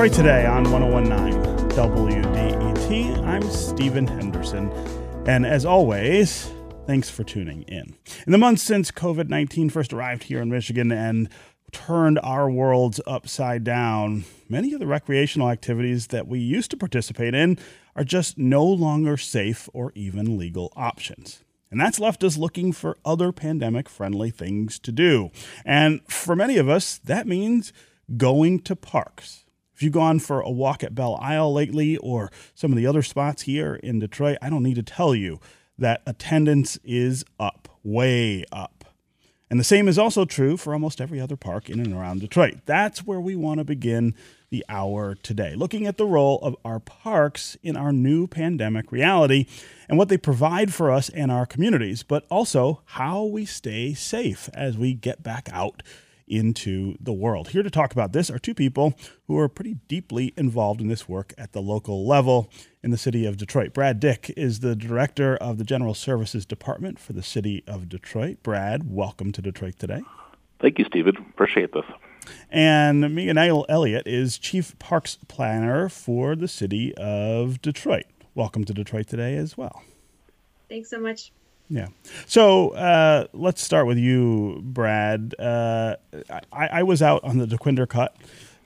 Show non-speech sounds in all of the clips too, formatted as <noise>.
Detroit Today on 1019 WDET. I'm Stephen Henderson, and as always, thanks for tuning in. In the months since COVID 19 first arrived here in Michigan and turned our worlds upside down, many of the recreational activities that we used to participate in are just no longer safe or even legal options. And that's left us looking for other pandemic friendly things to do. And for many of us, that means going to parks. If you've gone for a walk at Belle Isle lately or some of the other spots here in Detroit, I don't need to tell you that attendance is up, way up. And the same is also true for almost every other park in and around Detroit. That's where we want to begin the hour today, looking at the role of our parks in our new pandemic reality and what they provide for us and our communities, but also how we stay safe as we get back out into the world. Here to talk about this are two people who are pretty deeply involved in this work at the local level in the city of Detroit. Brad Dick is the director of the General Services Department for the city of Detroit. Brad, welcome to Detroit today. Thank you, Stephen. Appreciate this. And Megan Elliott is Chief Parks Planner for the city of Detroit. Welcome to Detroit today as well. Thanks so much. Yeah. So uh, let's start with you, Brad. Uh, I, I, was out on the Dequindre Cut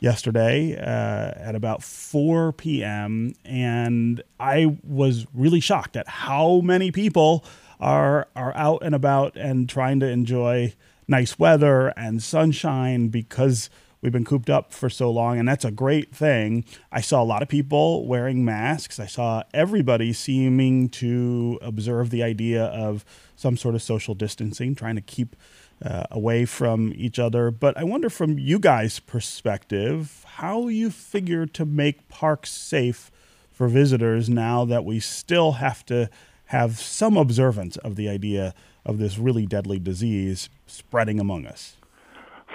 yesterday uh, at about 4 p.m. and I was really shocked at how many people are are out and about and trying to enjoy nice weather and sunshine because we've been cooped up for so long and that's a great thing. I saw a lot of people wearing masks. I saw everybody seeming to observe the idea of some sort of social distancing trying to keep uh, away from each other. But i wonder from you guys perspective how you figure to make parks safe for visitors now that we still have to have some observance of the idea of this really deadly disease spreading among us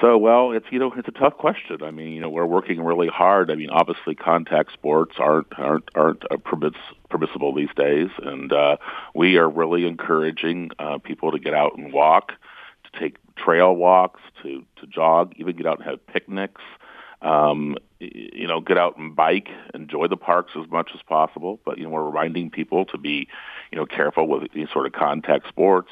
so, well, it's you know it's a tough question. I mean, you know, we're working really hard. I mean, obviously, contact sports aren't aren't aren't permiss, permissible these days, and uh, we are really encouraging uh, people to get out and walk, to take trail walks, to to jog, even get out and have picnics. Um, you know, get out and bike, enjoy the parks as much as possible. But you know, we're reminding people to be, you know, careful with any sort of contact sports.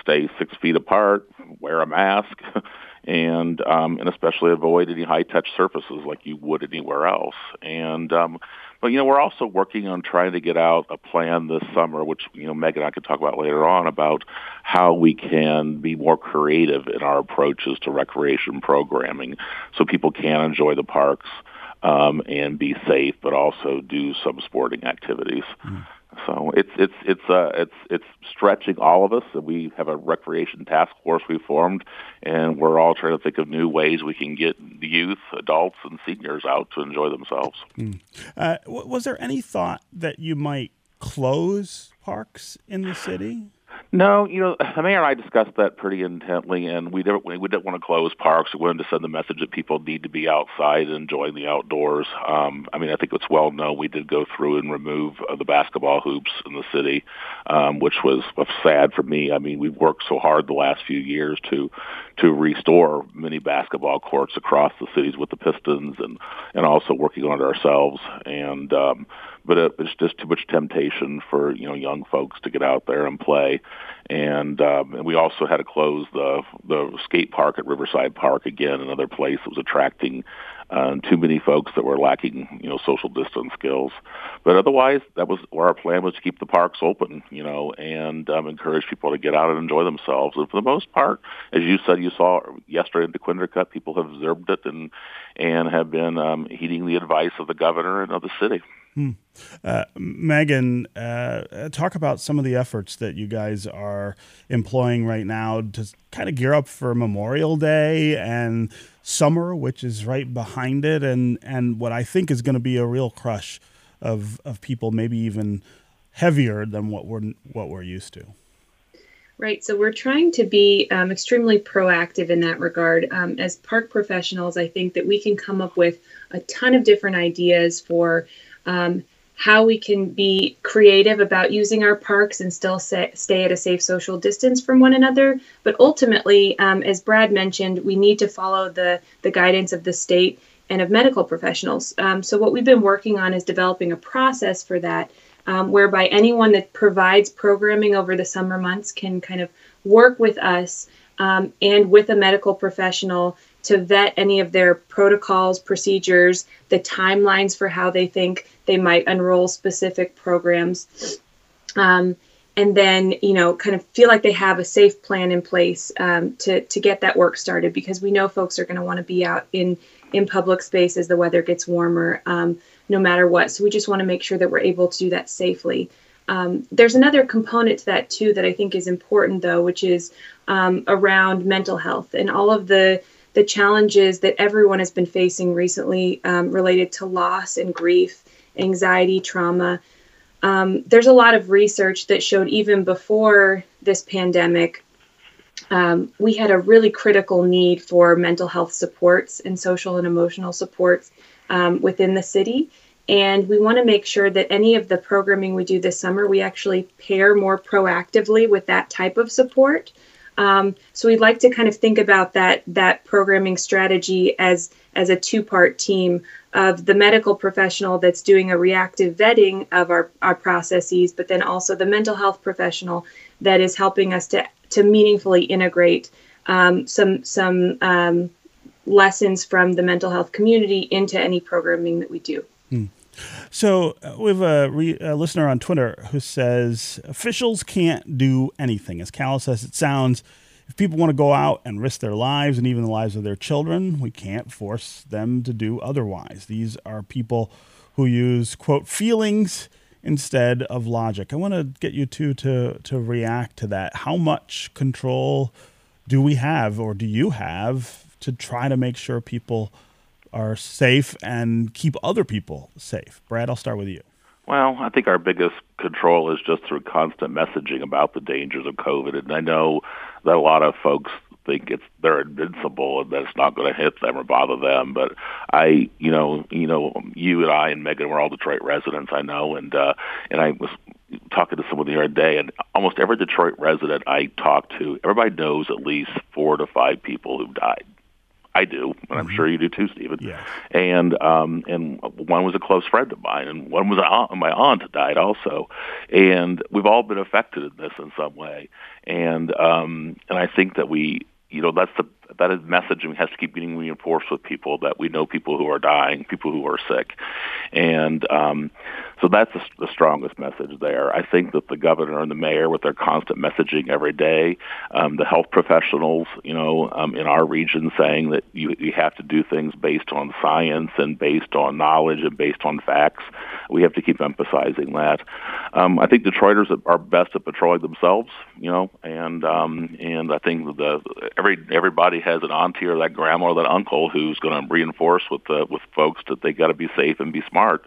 Stay six feet apart. Wear a mask. <laughs> and um, and especially avoid any high touch surfaces like you would anywhere else. And um, but you know we're also working on trying to get out a plan this summer, which you know Meg and I could talk about later on about how we can be more creative in our approaches to recreation programming, so people can enjoy the parks. Um, and be safe, but also do some sporting activities. Mm. So it's it's it's uh, it's it's stretching all of us. We have a recreation task force we formed, and we're all trying to think of new ways we can get the youth, adults, and seniors out to enjoy themselves. Mm. Uh, was there any thought that you might close parks in the city? No, you know, the mayor and I discussed that pretty intently, and we didn't we didn't want to close parks. We wanted to send the message that people need to be outside and enjoying the outdoors. Um, I mean, I think it's well known we did go through and remove uh, the basketball hoops in the city, um, which was sad for me. I mean, we've worked so hard the last few years to to restore many basketball courts across the cities with the Pistons, and and also working on it ourselves. And um, but it, it's just too much temptation for you know young folks to get out there and play. And, um, and we also had to close the the skate park at Riverside Park again, another place that was attracting uh, too many folks that were lacking you know social distance skills. But otherwise, that was where our plan was to keep the parks open, you know, and um, encourage people to get out and enjoy themselves. And for the most part, as you said, you saw yesterday in the Cut, people have observed it and and have been um, heeding the advice of the governor and of the city. Hmm. Uh, Megan, uh, talk about some of the efforts that you guys are employing right now to kind of gear up for Memorial Day and summer, which is right behind it, and and what I think is going to be a real crush of of people, maybe even heavier than what we're what we're used to. Right. So we're trying to be um, extremely proactive in that regard. Um, as park professionals, I think that we can come up with a ton of different ideas for um, how we can be creative about using our parks and still stay at a safe social distance from one another. But ultimately, um, as Brad mentioned, we need to follow the, the guidance of the state and of medical professionals. Um, so, what we've been working on is developing a process for that, um, whereby anyone that provides programming over the summer months can kind of work with us um, and with a medical professional to vet any of their protocols, procedures, the timelines for how they think they might enroll specific programs. Um, and then, you know, kind of feel like they have a safe plan in place um, to, to get that work started because we know folks are going to want to be out in, in public space as the weather gets warmer, um, no matter what. So we just want to make sure that we're able to do that safely. Um, there's another component to that too that I think is important though, which is um, around mental health and all of the the challenges that everyone has been facing recently um, related to loss and grief, anxiety, trauma. Um, there's a lot of research that showed even before this pandemic, um, we had a really critical need for mental health supports and social and emotional supports um, within the city. And we want to make sure that any of the programming we do this summer, we actually pair more proactively with that type of support. Um, so we'd like to kind of think about that that programming strategy as as a two part team of the medical professional that's doing a reactive vetting of our, our processes, but then also the mental health professional that is helping us to to meaningfully integrate um, some some um, lessons from the mental health community into any programming that we do. Hmm. So uh, we have a, re- a, listener on Twitter who says officials can't do anything. As callous as it sounds, if people want to go out and risk their lives and even the lives of their children, we can't force them to do otherwise. These are people who use quote feelings instead of logic. I want to get you two to to react to that. How much control do we have, or do you have, to try to make sure people are safe and keep other people safe. Brad, I'll start with you. Well, I think our biggest control is just through constant messaging about the dangers of COVID. And I know that a lot of folks think it's they're invincible and that it's not going to hit them or bother them. But I, you know, you know, you and I and Megan were all Detroit residents, I know, and uh, and I was talking to someone the other day, and almost every Detroit resident I talk to, everybody knows at least four to five people who've died. I do, and I'm mm-hmm. sure you do too, Stephen. Yeah. And um, and one was a close friend of mine, and one was aunt, my aunt died also, and we've all been affected in this in some way, and um, and I think that we, you know, that's the that is messaging has to keep getting reinforced with people that we know people who are dying, people who are sick, and um, so that's the, the strongest message there. I think that the governor and the mayor, with their constant messaging every day, um, the health professionals, you know, um, in our region, saying that you, you have to do things based on science and based on knowledge and based on facts. We have to keep emphasizing that. Um, I think Detroiters are best at patrolling themselves, you know, and um, and I think the every everybody has an auntie or that grandma or that uncle who's going to reinforce with the, with folks that they got to be safe and be smart.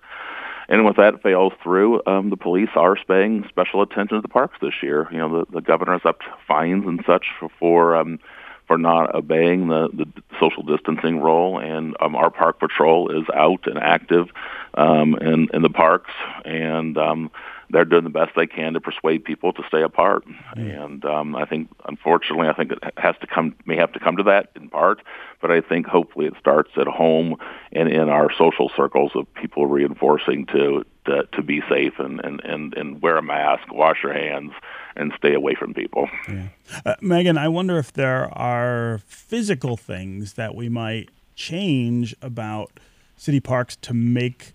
And if that fails through, um, the police are paying special attention to the parks this year. You know, the, the governor has upped fines and such for, for um, for not obeying the, the social distancing rule, and um, our park patrol is out and active um, in, in the parks, and um, they're doing the best they can to persuade people to stay apart. Mm. And um, I think, unfortunately, I think it has to come, may have to come to that in part. But I think hopefully it starts at home and in our social circles of people reinforcing to to, to be safe and, and, and, and wear a mask, wash your hands, and stay away from people. Yeah. Uh, Megan, I wonder if there are physical things that we might change about city parks to make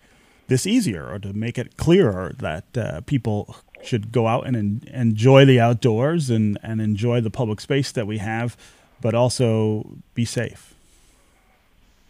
this easier or to make it clearer that uh, people should go out and en- enjoy the outdoors and, and enjoy the public space that we have, but also be safe?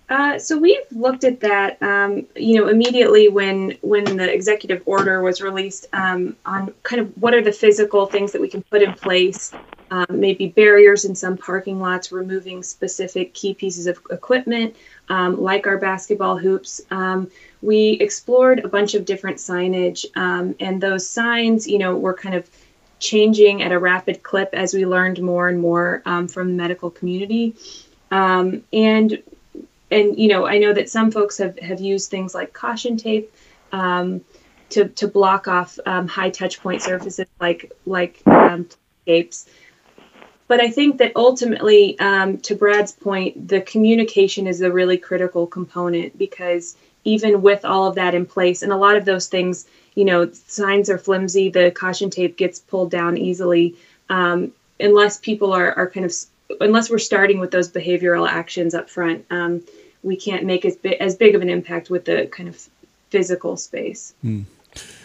Uh, so we've looked at that, um, you know, immediately when when the executive order was released um, on kind of what are the physical things that we can put in place, um, maybe barriers in some parking lots, removing specific key pieces of equipment um, like our basketball hoops. Um, we explored a bunch of different signage, um, and those signs, you know, were kind of changing at a rapid clip as we learned more and more um, from the medical community. Um, and and you know, I know that some folks have have used things like caution tape to, to block off high touch point surfaces like like um, scapes. But I think that ultimately, um, to Brad's point, the communication is a really critical component because even with all of that in place, and a lot of those things, you know, signs are flimsy, the caution tape gets pulled down easily, um, unless people are, are kind of, unless we're starting with those behavioral actions up front, um, we can't make as, bi- as big of an impact with the kind of physical space. Mm.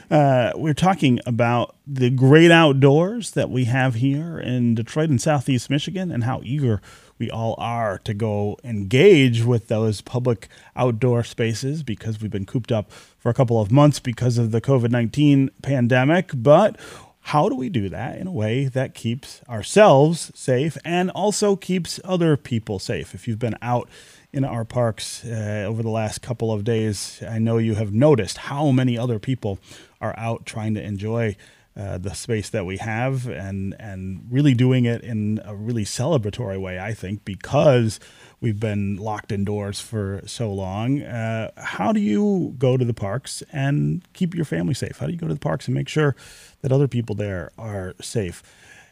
Uh, we're talking about the great outdoors that we have here in Detroit and Southeast Michigan and how eager we all are to go engage with those public outdoor spaces because we've been cooped up for a couple of months because of the COVID 19 pandemic. But how do we do that in a way that keeps ourselves safe and also keeps other people safe? If you've been out in our parks uh, over the last couple of days, I know you have noticed how many other people are out trying to enjoy uh, the space that we have and and really doing it in a really celebratory way. I think because we've been locked indoors for so long. Uh, how do you go to the parks and keep your family safe? How do you go to the parks and make sure that other people there are safe?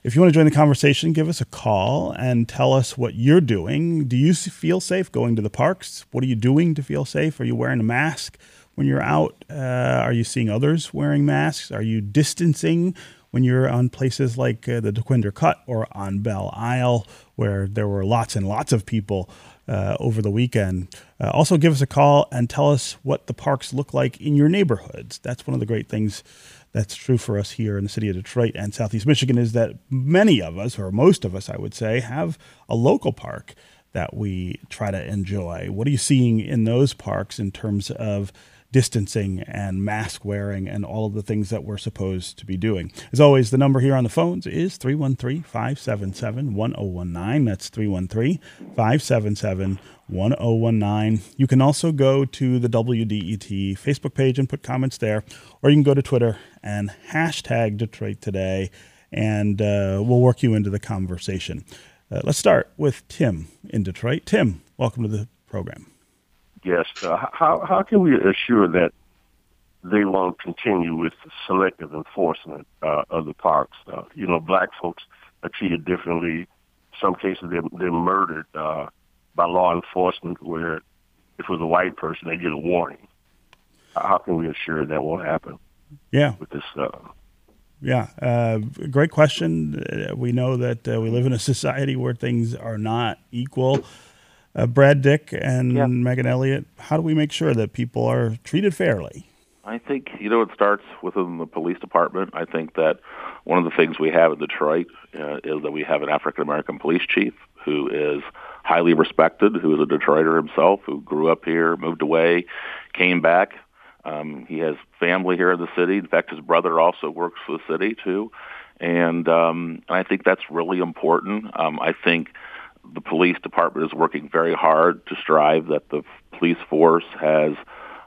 If you want to join the conversation, give us a call and tell us what you're doing. Do you feel safe going to the parks? What are you doing to feel safe? Are you wearing a mask when you're out? Uh, are you seeing others wearing masks? Are you distancing when you're on places like uh, the Dequindre Cut or on Belle Isle, where there were lots and lots of people uh, over the weekend. Uh, also, give us a call and tell us what the parks look like in your neighborhoods. That's one of the great things that's true for us here in the city of Detroit and Southeast Michigan is that many of us, or most of us, I would say, have a local park that we try to enjoy. What are you seeing in those parks in terms of distancing and mask wearing and all of the things that we're supposed to be doing. As always, the number here on the phones is 313 577 1019. That's 313 577 1019. You can also go to the WDET Facebook page and put comments there, or you can go to Twitter and hashtag Detroit Today, and uh, we'll work you into the conversation. Uh, let's start with Tim in Detroit. Tim, welcome to the program. Yes. Uh, how how can we assure that they won't continue with selective enforcement uh, of the parks? You know, black folks are treated differently. Some cases they're, they're murdered uh, by law enforcement, where if it was a white person, they get a warning. How can we assure that won't happen? Yeah. With this. Uh, yeah, uh, great question. Uh, we know that uh, we live in a <laughs> society where things are not equal. Uh, Brad Dick and yeah. Megan Elliott, how do we make sure that people are treated fairly? I think you know it starts within the police department. I think that one of the things we have in Detroit uh, is that we have an African American police chief who is highly respected, who is a Detroiter himself, who grew up here, moved away, came back. Um, he has family here in the city. In fact, his brother also works for the city too, and um, I think that's really important. Um, I think the police department is working very hard to strive that the police force has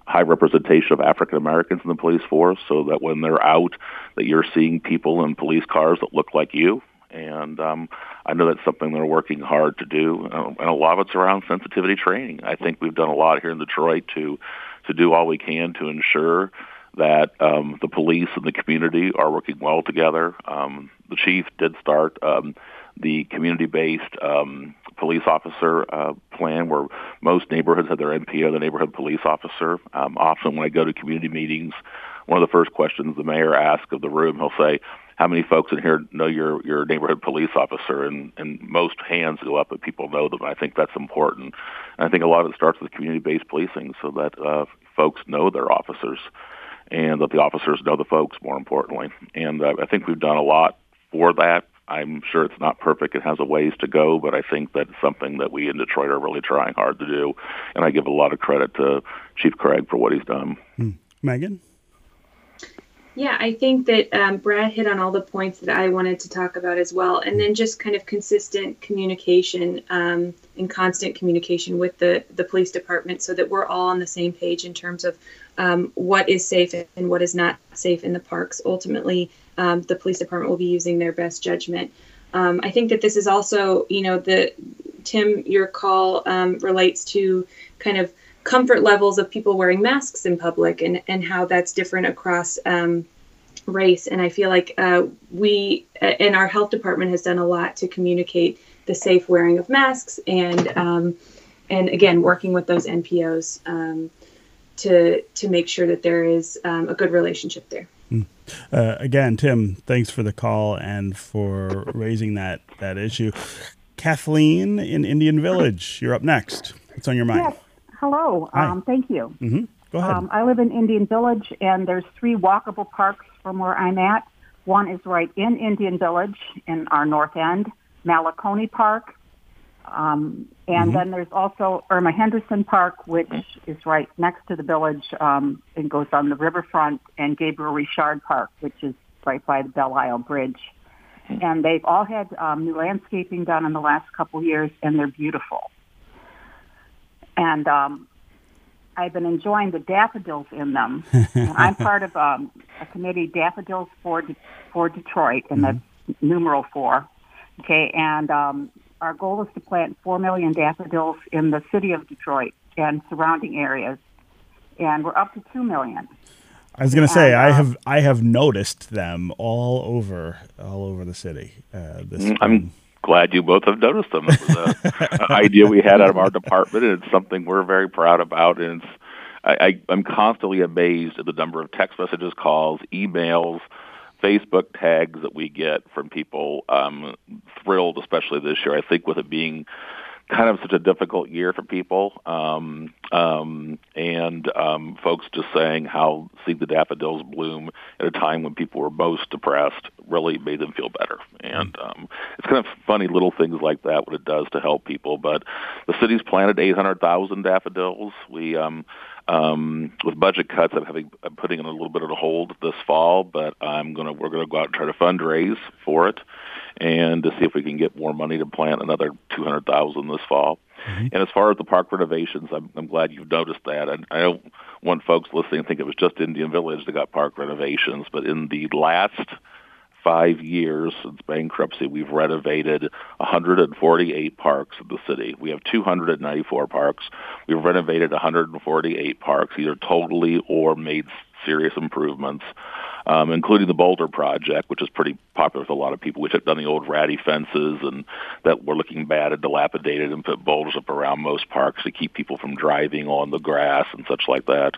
high representation of African Americans in the police force so that when they're out that you're seeing people in police cars that look like you and um, I know that's something they're working hard to do, and a lot of it's around sensitivity training. I think we've done a lot here in Detroit to to do all we can to ensure that um, the police and the community are working well together. Um, the chief did start um, the community-based um, police officer uh, plan, where most neighborhoods have their NPO, the neighborhood police officer. Um, often, when I go to community meetings, one of the first questions the mayor asks of the room, he'll say, "How many folks in here know your your neighborhood police officer?" And and most hands go up, and people know them. I think that's important. And I think a lot of it starts with community-based policing, so that uh, folks know their officers, and that the officers know the folks. More importantly, and uh, I think we've done a lot for that I'm sure it's not perfect. It has a ways to go, but I think that's something that we in Detroit are really trying hard to do. And I give a lot of credit to Chief Craig for what he's done. Hmm. Megan? Yeah, I think that um, Brad hit on all the points that I wanted to talk about as well. And then just kind of consistent communication um, and constant communication with the, the police department so that we're all on the same page in terms of um, what is safe and what is not safe in the parks. Ultimately, um, the police department will be using their best judgment. Um, I think that this is also, you know, the Tim, your call um, relates to kind of comfort levels of people wearing masks in public and, and how that's different across um, race. And I feel like uh, we, and our health department has done a lot to communicate the safe wearing of masks and, um, and again, working with those NPOs um, to, to make sure that there is um, a good relationship there. Hmm. Uh, again, Tim, thanks for the call and for raising that, that issue. Kathleen in Indian Village, you're up next. What's on your mind? Yes. Hello. Um, thank you. Mm-hmm. Go ahead. Um, I live in Indian Village, and there's three walkable parks from where I'm at. One is right in Indian Village in our north end, Malacone Park. Um, and mm-hmm. then there's also Irma Henderson Park, which is right next to the village um, and goes on the riverfront, and Gabriel Richard Park, which is right by the Belle Isle Bridge. And they've all had um, new landscaping done in the last couple years, and they're beautiful. And um, I've been enjoying the daffodils in them. <laughs> and I'm part of um, a committee, Daffodils for De- for Detroit, in mm-hmm. that's numeral four. Okay, and um, our goal is to plant four million daffodils in the city of Detroit and surrounding areas, and we're up to two million. I was going to say I uh, have I have noticed them all over all over the city. Uh, this mm, I'm glad you both have noticed them. It was an <laughs> idea we had out of our department, and it's something we're very proud about. And it's I, I, I'm constantly amazed at the number of text messages, calls, emails, Facebook tags that we get from people. Um, thrilled, especially this year. I think with it being kind of such a difficult year for people, um, um, and um, folks just saying how seeing the daffodils bloom at a time when people were most depressed really made them feel better. And um, it's kind of funny little things like that what it does to help people. But the city's planted 800,000 daffodils. We um, um, with budget cuts, I'm having I'm putting in a little bit of a hold this fall, but I'm gonna we're gonna go out and try to fundraise for it and to see if we can get more money to plant another 200,000 this fall. Mm-hmm. And as far as the park renovations, I'm, I'm glad you've noticed that. And I don't want folks listening to think it was just Indian Village that got park renovations, but in the last five years since bankruptcy, we've renovated 148 parks in the city. We have 294 parks. We've renovated 148 parks, either totally or made serious improvements um, including the Boulder Project, which is pretty popular with a lot of people. We took down the old ratty fences and that were looking bad and dilapidated and put boulders up around most parks to keep people from driving on the grass and such like that.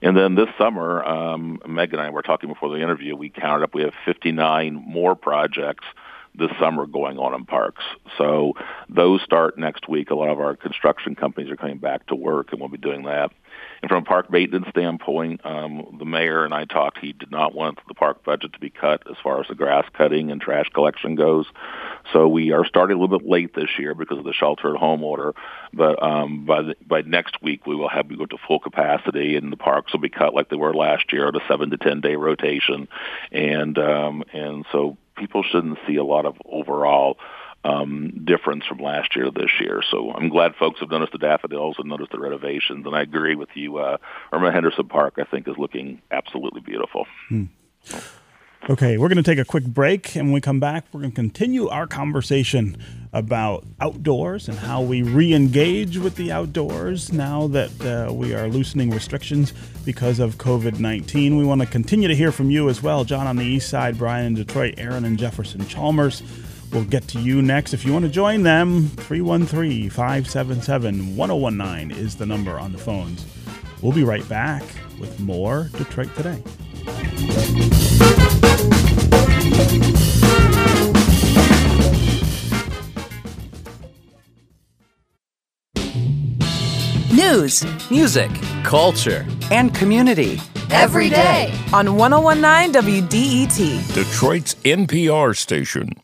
And then this summer, um, Meg and I were talking before the interview, we counted up, we have 59 more projects this summer going on in parks. So those start next week. A lot of our construction companies are coming back to work, and we'll be doing that. And from a park maintenance standpoint, um, the mayor and I talked. He did not want the park budget to be cut as far as the grass cutting and trash collection goes. So we are starting a little bit late this year because of the shelter at home order. But um, by the, by next week, we will have we go to full capacity, and the parks will be cut like they were last year at a seven to ten day rotation. And um, and so people shouldn't see a lot of overall um, difference from last year to this year. So I'm glad folks have noticed the daffodils and noticed the renovations. And I agree with you. Uh, Irma Henderson Park, I think, is looking absolutely beautiful. Hmm. Okay, we're going to take a quick break, and when we come back, we're going to continue our conversation about outdoors and how we re-engage with the outdoors now that uh, we are loosening restrictions because of COVID-19. We want to continue to hear from you as well, John on the East Side, Brian in Detroit, Aaron in Jefferson Chalmers. We'll get to you next. If you want to join them, 313 577 1019 is the number on the phones. We'll be right back with more Detroit Today. News, music, culture, and community. Every day on 1019 WDET, Detroit's NPR station.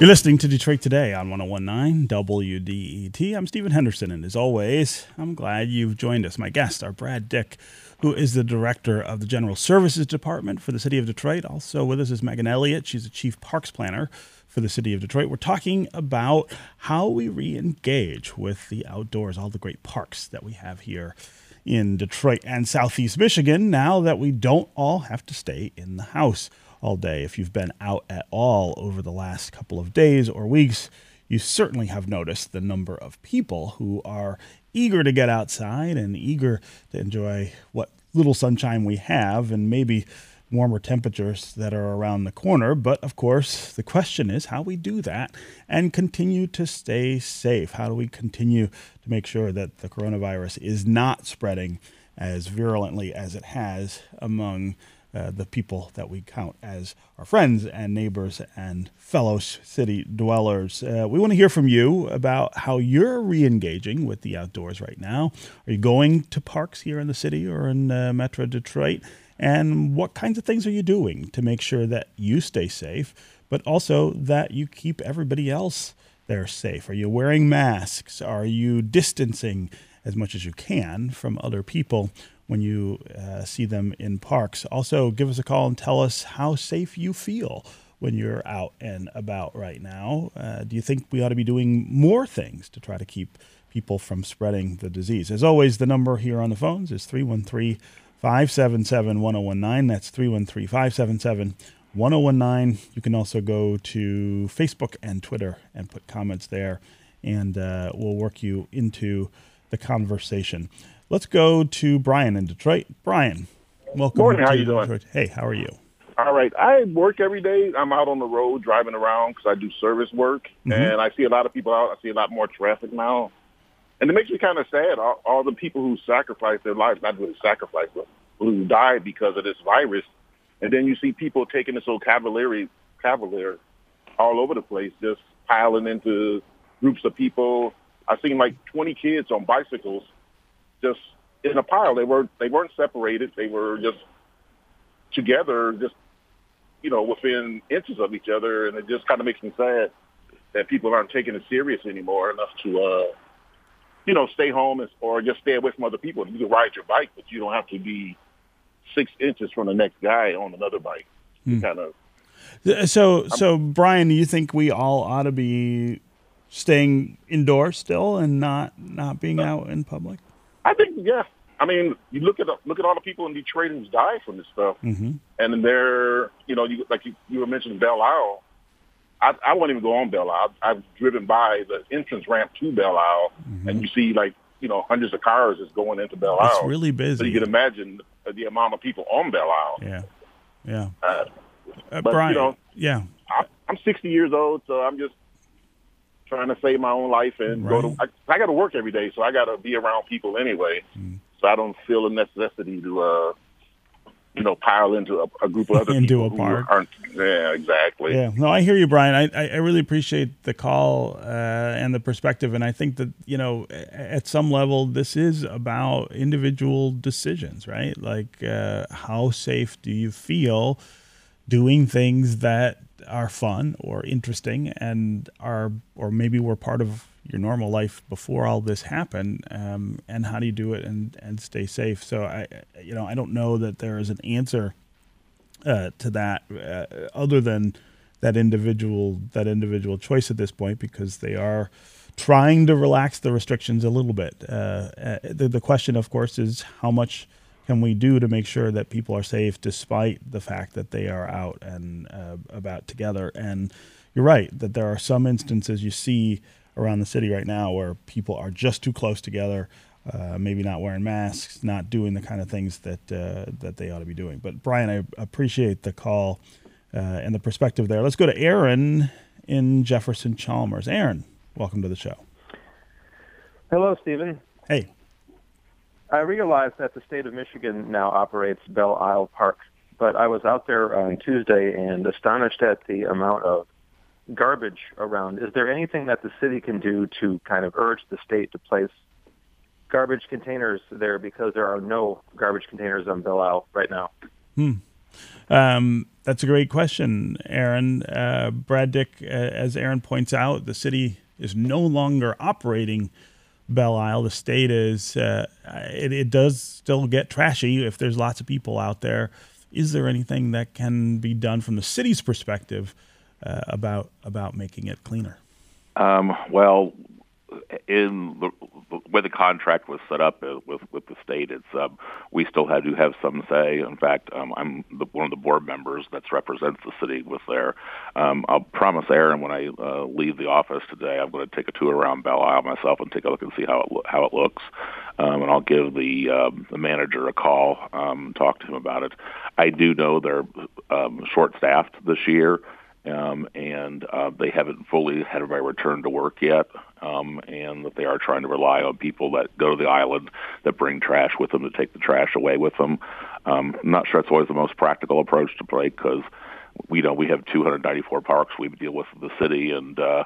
You're listening to Detroit Today on 1019 WDET. I'm Stephen Henderson, and as always, I'm glad you've joined us. My guests are Brad Dick, who is the director of the General Services Department for the City of Detroit. Also with us is Megan Elliott. She's the chief parks planner for the City of Detroit. We're talking about how we re engage with the outdoors, all the great parks that we have here in Detroit and Southeast Michigan now that we don't all have to stay in the house all day. If you've been out at all over the last couple of days or weeks, you certainly have noticed the number of people who are eager to get outside and eager to enjoy what little sunshine we have and maybe warmer temperatures that are around the corner. But of course, the question is how we do that and continue to stay safe. How do we continue to make sure that the coronavirus is not spreading as virulently as it has among uh, the people that we count as our friends and neighbors and fellow city dwellers. Uh, we want to hear from you about how you're re engaging with the outdoors right now. Are you going to parks here in the city or in uh, Metro Detroit? And what kinds of things are you doing to make sure that you stay safe, but also that you keep everybody else there safe? Are you wearing masks? Are you distancing as much as you can from other people? When you uh, see them in parks. Also, give us a call and tell us how safe you feel when you're out and about right now. Uh, do you think we ought to be doing more things to try to keep people from spreading the disease? As always, the number here on the phones is 313 577 1019. That's 313 577 1019. You can also go to Facebook and Twitter and put comments there, and uh, we'll work you into the conversation. Let's go to Brian in Detroit. Brian, welcome. Morning. How you doing? Detroit. Hey, how are you? All right. I work every day. I'm out on the road driving around because I do service work, mm-hmm. and I see a lot of people out. I see a lot more traffic now, and it makes me kind of sad. All, all the people who sacrificed their lives, not really sacrificed, but who died because of this virus, and then you see people taking it so cavalier, cavalier, all over the place, just piling into groups of people. I've seen like 20 kids on bicycles just in a pile. They were they weren't separated. They were just together, just you know, within inches of each other, and it just kind of makes me sad that people aren't taking it serious anymore enough to, uh, you know, stay home or just stay away from other people. You can ride your bike, but you don't have to be six inches from the next guy on another bike. Hmm. Kind of. So, so Brian, do you think we all ought to be staying indoors still and not not being uh, out in public? I think yeah. I mean, you look at look at all the people in Detroit who's died from this stuff, mm-hmm. and they're you know you, like you, you were mentioning Belle Isle. I, I won't even go on Belle Isle. I've, I've driven by the entrance ramp to Belle Isle, mm-hmm. and you see like you know hundreds of cars is going into Belle Isle. It's really busy. So you can imagine the amount of people on Belle Isle. Yeah, yeah. Uh, uh, but Brian, you know, yeah. I, I'm 60 years old, so I'm just trying to save my own life and right. go to. I, I got to work every day, so I got to be around people anyway. Mm. So I don't feel a necessity to, uh, you know, pile into a, a group of other into people a park. aren't. Yeah, exactly. Yeah, no, I hear you, Brian. I I really appreciate the call uh, and the perspective, and I think that you know, at some level, this is about individual decisions, right? Like, uh, how safe do you feel doing things that are fun or interesting and are or maybe were part of your normal life before all this happened um, and how do you do it and, and stay safe? So i you know i don't know that there is an answer uh, to that uh, other than that individual that individual choice at this point because they are trying to relax the restrictions a little bit. Uh, uh the, the question of course is how much can we do to make sure that people are safe despite the fact that they are out and uh, about together? And you're right that there are some instances you see around the city right now where people are just too close together. Uh, maybe not wearing masks, not doing the kind of things that uh, that they ought to be doing. But Brian, I appreciate the call uh, and the perspective there. Let's go to Aaron in Jefferson Chalmers. Aaron, welcome to the show. Hello, Stephen. Hey. I realize that the state of Michigan now operates Belle Isle Park, but I was out there on Tuesday and astonished at the amount of garbage around. Is there anything that the city can do to kind of urge the state to place garbage containers there because there are no garbage containers on Belle Isle right now? Hmm. Um, that's a great question, Aaron. Uh, Brad Dick, uh, as Aaron points out, the city is no longer operating Belle Isle. The state is uh, it, it does still get trashy if there's lots of people out there. Is there anything that can be done from the city's perspective uh, about about making it cleaner? Um, well, in the, the way the contract was set up with with the state, it's um, we still had to have some say. In fact, um, I'm the, one of the board members that represents the city with there. Um, I'll promise Aaron when I uh, leave the office today, I'm going to take a tour around Belle Isle myself and take a look and see how it lo- how it looks. Um, and I'll give the um, the manager a call, um, talk to him about it. I do know they're um, short staffed this year um, and uh, they haven't fully had everybody return to work yet, um, and that they are trying to rely on people that go to the island that bring trash with them to take the trash away with them. Um, I'm not sure it's always the most practical approach to play because we know we have 294 parks we deal with in the city, and uh,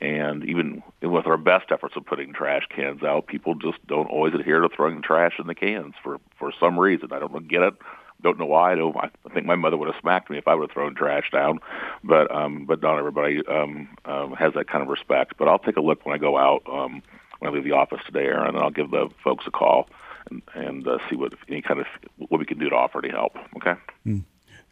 and even with our best efforts of putting trash cans out, people just don't always adhere to throwing trash in the cans for for some reason. I don't get it don't know why. I, don't, I think my mother would have smacked me if I would have thrown trash down, but um, but not everybody um, um, has that kind of respect. But I'll take a look when I go out um, when I leave the office today, Aaron, and I'll give the folks a call and, and uh, see what any kind of what we can do to offer any help. Okay. Mm.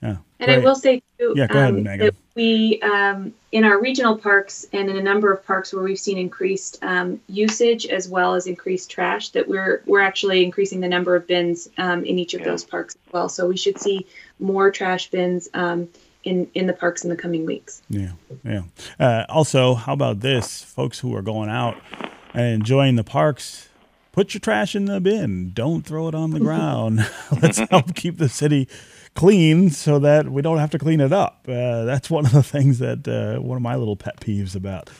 Yeah. And I will say too yeah, go ahead, um, Megan. that we um, in our regional parks and in a number of parks where we've seen increased um, usage as well as increased trash, that we're we're actually increasing the number of bins um, in each of Yeah. those parks as well. So we should see more trash bins um, in in the parks in the coming weeks. Yeah, yeah. Uh, also, how about this, folks who are going out and enjoying the parks? Put your trash in the bin. Don't throw it on the ground. <laughs> Let's help <laughs> keep the city clean so that we don't have to clean it up. Uh, that's one of the things that uh, one of my little pet peeves about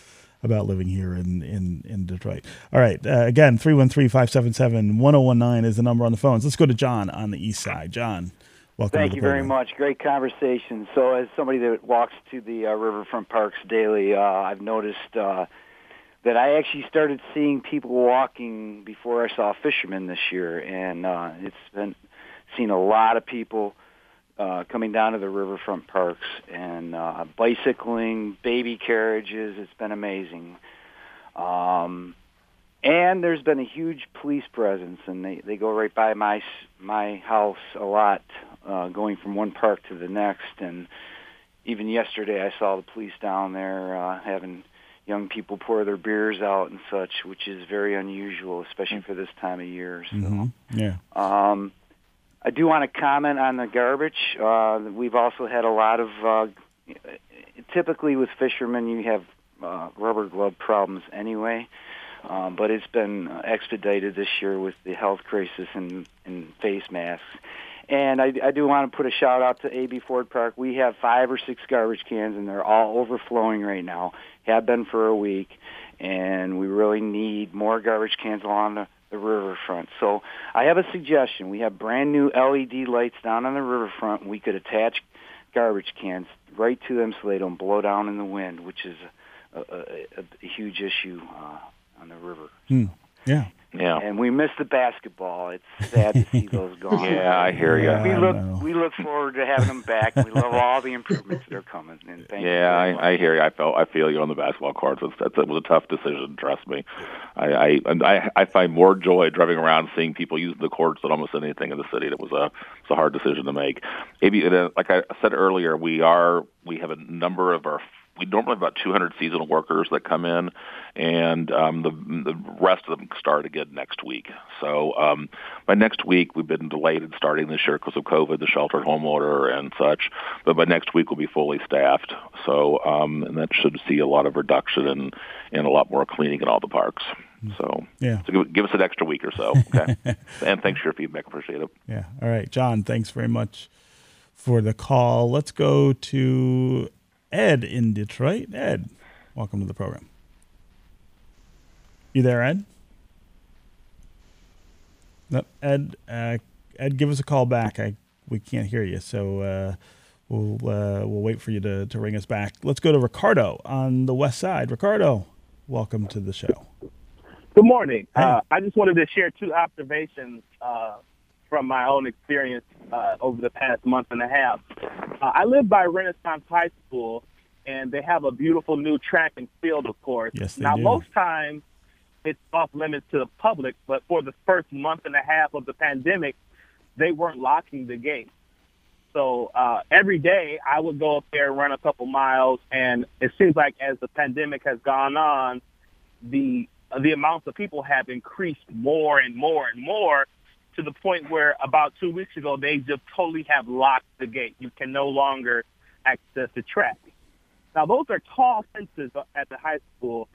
about living here in in, in Detroit. All right, uh, again, 313-577-1019 is the number on the phones. Let's go to John on the east side. John, welcome. Thank to the you very much. Great conversation. So, as somebody that walks to the uh, riverfront parks daily, uh, I've noticed uh, that I actually started seeing people walking before I saw fishermen this year, and uh, it's been seen a lot of people uh, coming down to the riverfront parks and uh, bicycling, baby carriages. It's been amazing. Um, and there's been a huge police presence, and they they go right by my my house a lot, uh, going from one park to the next. And even yesterday, I saw the police down there uh, having young people pour their beers out and such, which is very unusual, especially for this time of year. So. Mhm. Yeah. Um, I do want to comment on the garbage. Uh, we've also had a lot of, uh, typically with fishermen, you have uh, rubber glove problems anyway. Um, but it's been expedited this year with the health crisis and, and face masks. And I, I do want to put a shout out to AB Ford Park. We have five or six garbage cans, and they're all overflowing right now. Have been for a week, and we really need more garbage cans along the, the riverfront. So I have a suggestion. We have brand new LED lights down on the riverfront. We could attach garbage cans right to them so they don't blow down in the wind, which is a, a, a, a huge issue uh, on the river. Hmm. Yeah. Yeah. And we miss the basketball. It's sad to see those <laughs> gone. Yeah, I hear you. Yeah. We look we look forward to having them back. We love all the improvements that are coming. And thank Yeah. I, I hear you. I felt I feel you on the basketball courts. It's, it's, it was a tough decision. Trust me. I I, I I find more joy driving around seeing people using the courts than almost anything in the city. It was a it's a hard decision to make. Maybe uh, like I said earlier, we are we have a number of our we normally have about 200 seasonal workers that come in, and um, the the rest of them start again next week. So um, by next week, we've been delayed in starting this year because of COVID, the shelter home order, and such. But by next week, we'll be fully staffed. So um, and that should see a lot of reduction and and a lot more cleaning in all the parks. So Yeah. so give, give us an extra week or so, <laughs> okay? and thanks for your feedback. Appreciate it. Yeah. All right, John. Thanks very much for the call. Let's go to Ed in Detroit. Ed, welcome to the program. You there, Ed? No, Ed. Uh, Ed, give us a call back. I we can't hear you, so uh, we'll uh, we'll wait for you to to ring us back. Let's go to Ricardo on the west side. Ricardo, welcome to the show. Good morning. Hey. Uh, I just wanted to share two observations uh, from my own experience uh, over the past month and a half. Uh, I live by Renaissance High School, and they have a beautiful new track and field, of course. Yes, they now, do. most times it's off limits to the public, but for the first month and a half of the pandemic, they weren't locking the gate. So uh, every day I would go up there and run a couple miles, and it seems like as the pandemic has gone on, the the amounts of people have increased more and more and more to the point where about two weeks ago they just totally have locked the gate. You can no longer access the track. Now those are tall fences at the high school,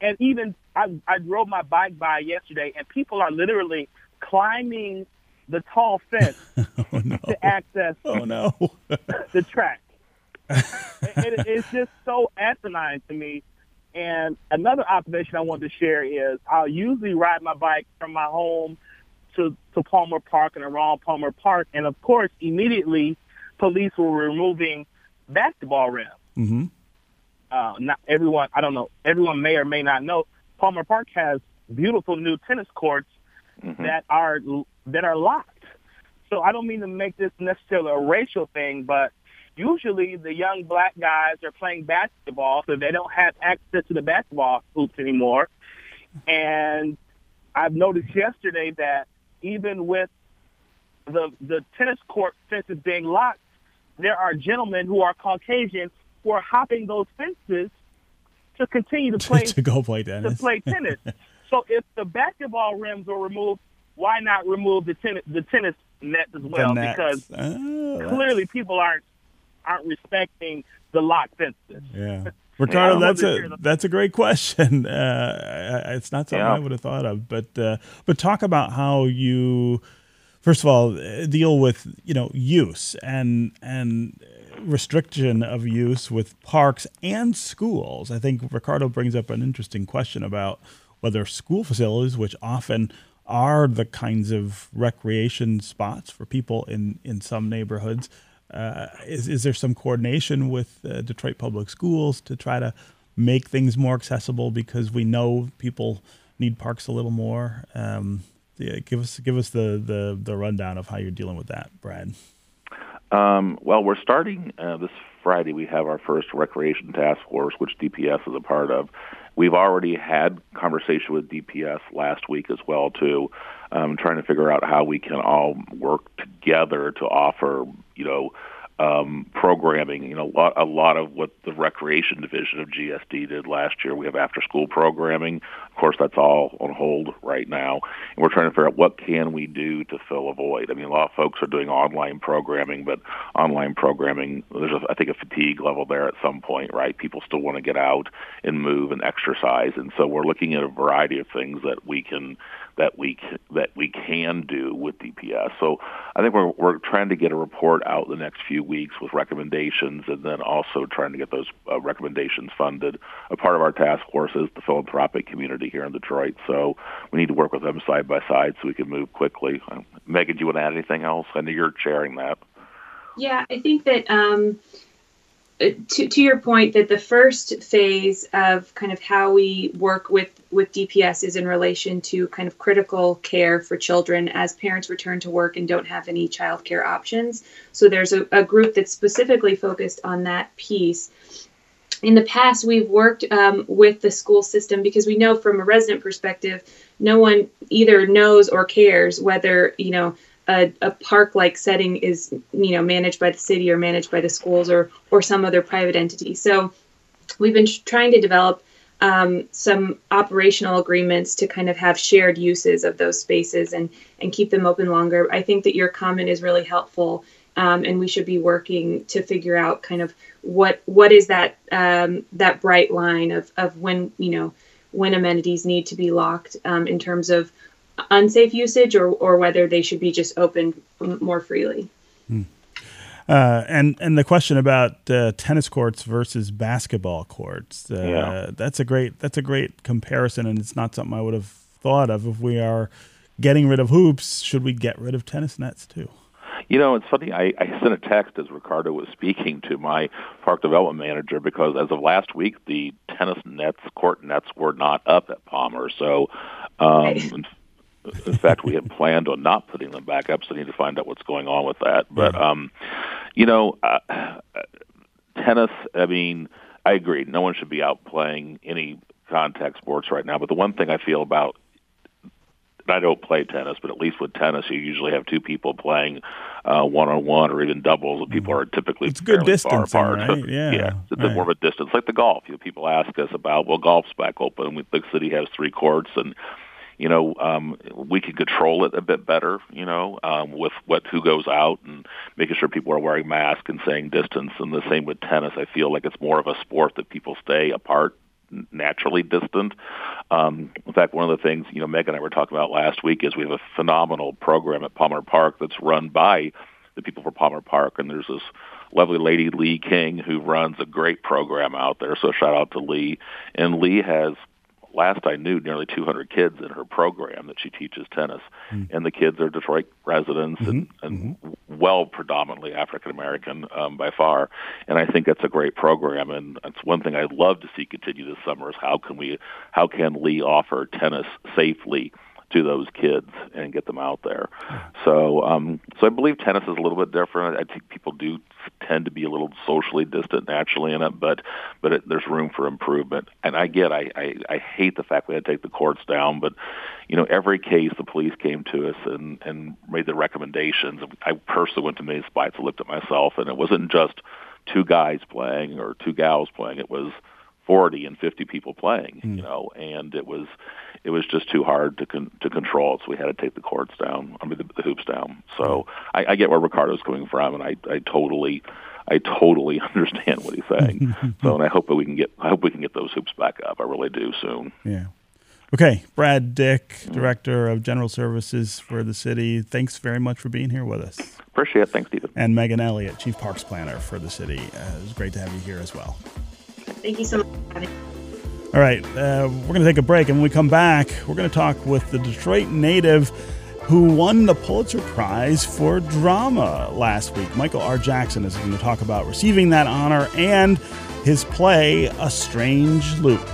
and even I, I rode my bike by yesterday, and people are literally climbing the tall fence <laughs> oh, no. to access oh, no. <laughs> the track. it, it, it's just so asinine to me. And another observation I wanted to share is I'll usually ride my bike from my home to, to Palmer Park and around Palmer Park. And of course, immediately police were removing basketball rims. Mm-hmm. Uh, not everyone, I don't know, everyone may or may not know, Palmer Park has beautiful new tennis courts mm-hmm. that are that are locked. So I don't mean to make this necessarily a racial thing, but usually the young black guys are playing basketball, so they don't have access to the basketball hoops anymore. And I've noticed yesterday that even with the the tennis court fences being locked, there are gentlemen who are Caucasian who are hopping those fences to continue to <laughs> play to go play tennis. To play tennis. so if the basketball rims are removed, why not remove the tennis the tennis net as well? Because oh, clearly people aren't aren't respecting the lock fences. Yeah. Ricardo, that's a that's a great question. <laughs> Uh, it's not something yeah. I would have thought of, but uh, but talk about how you, first of all, deal with you know use and and restriction of use with parks and schools. I think Ricardo brings up an interesting question about whether school facilities, which often are the kinds of recreation spots for people in in some neighborhoods uh, is, is there some coordination with uh, Detroit Public Schools to try to make things more accessible because we know people need parks a little more? Um, yeah, give us give us the, the, the rundown of how you're dealing with that, Brad. Um, well, we're starting uh, this Friday. We have our first recreation task force, which DPS is a part of. We've already had conversation with DPS last week as well too, um, trying to figure out how we can all work together to offer, you know, um, programming. You know, a lot, a lot of what the recreation division of GSD did last year. We have after school programming. Of course, that's all on hold right now, and we're trying to figure out what can we do to fill a void. I mean, a lot of folks are doing online programming, but online programming there's a, I think a fatigue level there at some point, right? People still want to get out and move and exercise, and so we're looking at a variety of things that we can that we that we can do with DPS. So I think we're we're trying to get a report out the next few weeks with recommendations, and then also trying to get those uh, recommendations funded. A part of our task force is the philanthropic community here in Detroit, so we need to work with them side by side so we can move quickly. Megan, do you want to add anything else? I know you're chairing that. Yeah, I think that. Um, to, to your point that the first phase of kind of how we work with with DPS is in relation to kind of critical care for children as parents return to work and don't have any childcare options. So there's a, a group that's specifically focused on that piece. In the past, we've worked um, with the school system because we know from a resident perspective, no one either knows or cares whether you know a, a park like setting is you know managed by the city or managed by the schools or or some other private entity. So we've been trying to develop um, some operational agreements to kind of have shared uses of those spaces and and keep them open longer. I think that your comment is really helpful, um, and we should be working to figure out kind of what what is that um, that bright line of of when you know when amenities need to be locked um, in terms of unsafe usage or or whether they should be just open more freely. Hmm. Uh, and and the question about uh, tennis courts versus basketball courts. Uh, yeah. That's a great that's a great comparison, and it's not something I would have thought of. If we are getting rid of hoops, should we get rid of tennis nets too? You know, it's funny. I, I sent a text as Ricardo was speaking to my park development manager because as of last week, the tennis nets, court nets, were not up at Palmer. So, um, in fact, we had planned on not putting them back up, so I need to find out what's going on with that. But um, you know, uh, tennis. I mean, I agree. No one should be out playing any contact sports right now. But the one thing I feel about I don't play tennis, but at least with tennis, you usually have two people playing one on one or even doubles. And people are typically it's good distance, far apart. Right? <laughs> Yeah, yeah, it's right. more of a distance, like the golf. You know, people ask us about well, golf's back open. We, the city has three courts, and you know, um, we can control it a bit better, you know, um, with what who goes out and making sure people are wearing masks and staying distance. And the same with tennis. I feel like it's more of a sport that people stay apart naturally distant. Um, in fact, one of the things you know Meg and I were talking about last week is we have a phenomenal program at Palmer Park that's run by the people for Palmer Park, and there's this lovely lady Lee King who runs a great program out there. So shout out to Lee. And Lee has last I knew, nearly 200 kids in her program that she teaches tennis, mm-hmm. and the kids are Detroit residents mm-hmm. and, and mm-hmm. well predominantly African American um, by far. And I think that's a great program, and that's one thing I'd love to see continue this summer is how can we, how can Lee offer tennis safely to those kids and get them out there. So, um, so I believe tennis is a little bit different. I think people do tend to be a little socially distant naturally in it, but but it, there's room for improvement. And I get, I, I I hate the fact we had to take the courts down, but you know, every case the police came to us and and made the recommendations. I personally went to many spots and looked at myself, and it wasn't just two guys playing or two gals playing. It was 40 and 50 people playing, mm. you know, and it was it was just too hard to con- to control. So we had to take the courts down, I mean the, the hoops down. So I, I get where Ricardo's coming from, and I I totally I totally <laughs> understand what he's saying. <laughs> so and I hope that we can get I hope we can get those hoops back up. I really do soon. Yeah. Okay, Brad Dick, Director of General Services for the city. Thanks very much for being here with us. Appreciate it. Thanks, Stephen. And Megan Elliott, Chief Parks Planner for the city. Uh, it was great to have you here as well. Thank you so much. All right, uh, we're going to take a break, and when we come back, we're going to talk with the Detroit native who won the Pulitzer Prize for drama last week. Michael R. Jackson is going to talk about receiving that honor and his play, A Strange Loop.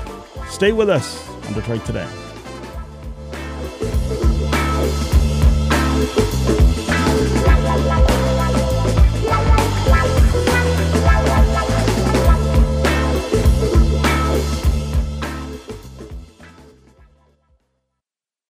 Stay with us on Detroit Today.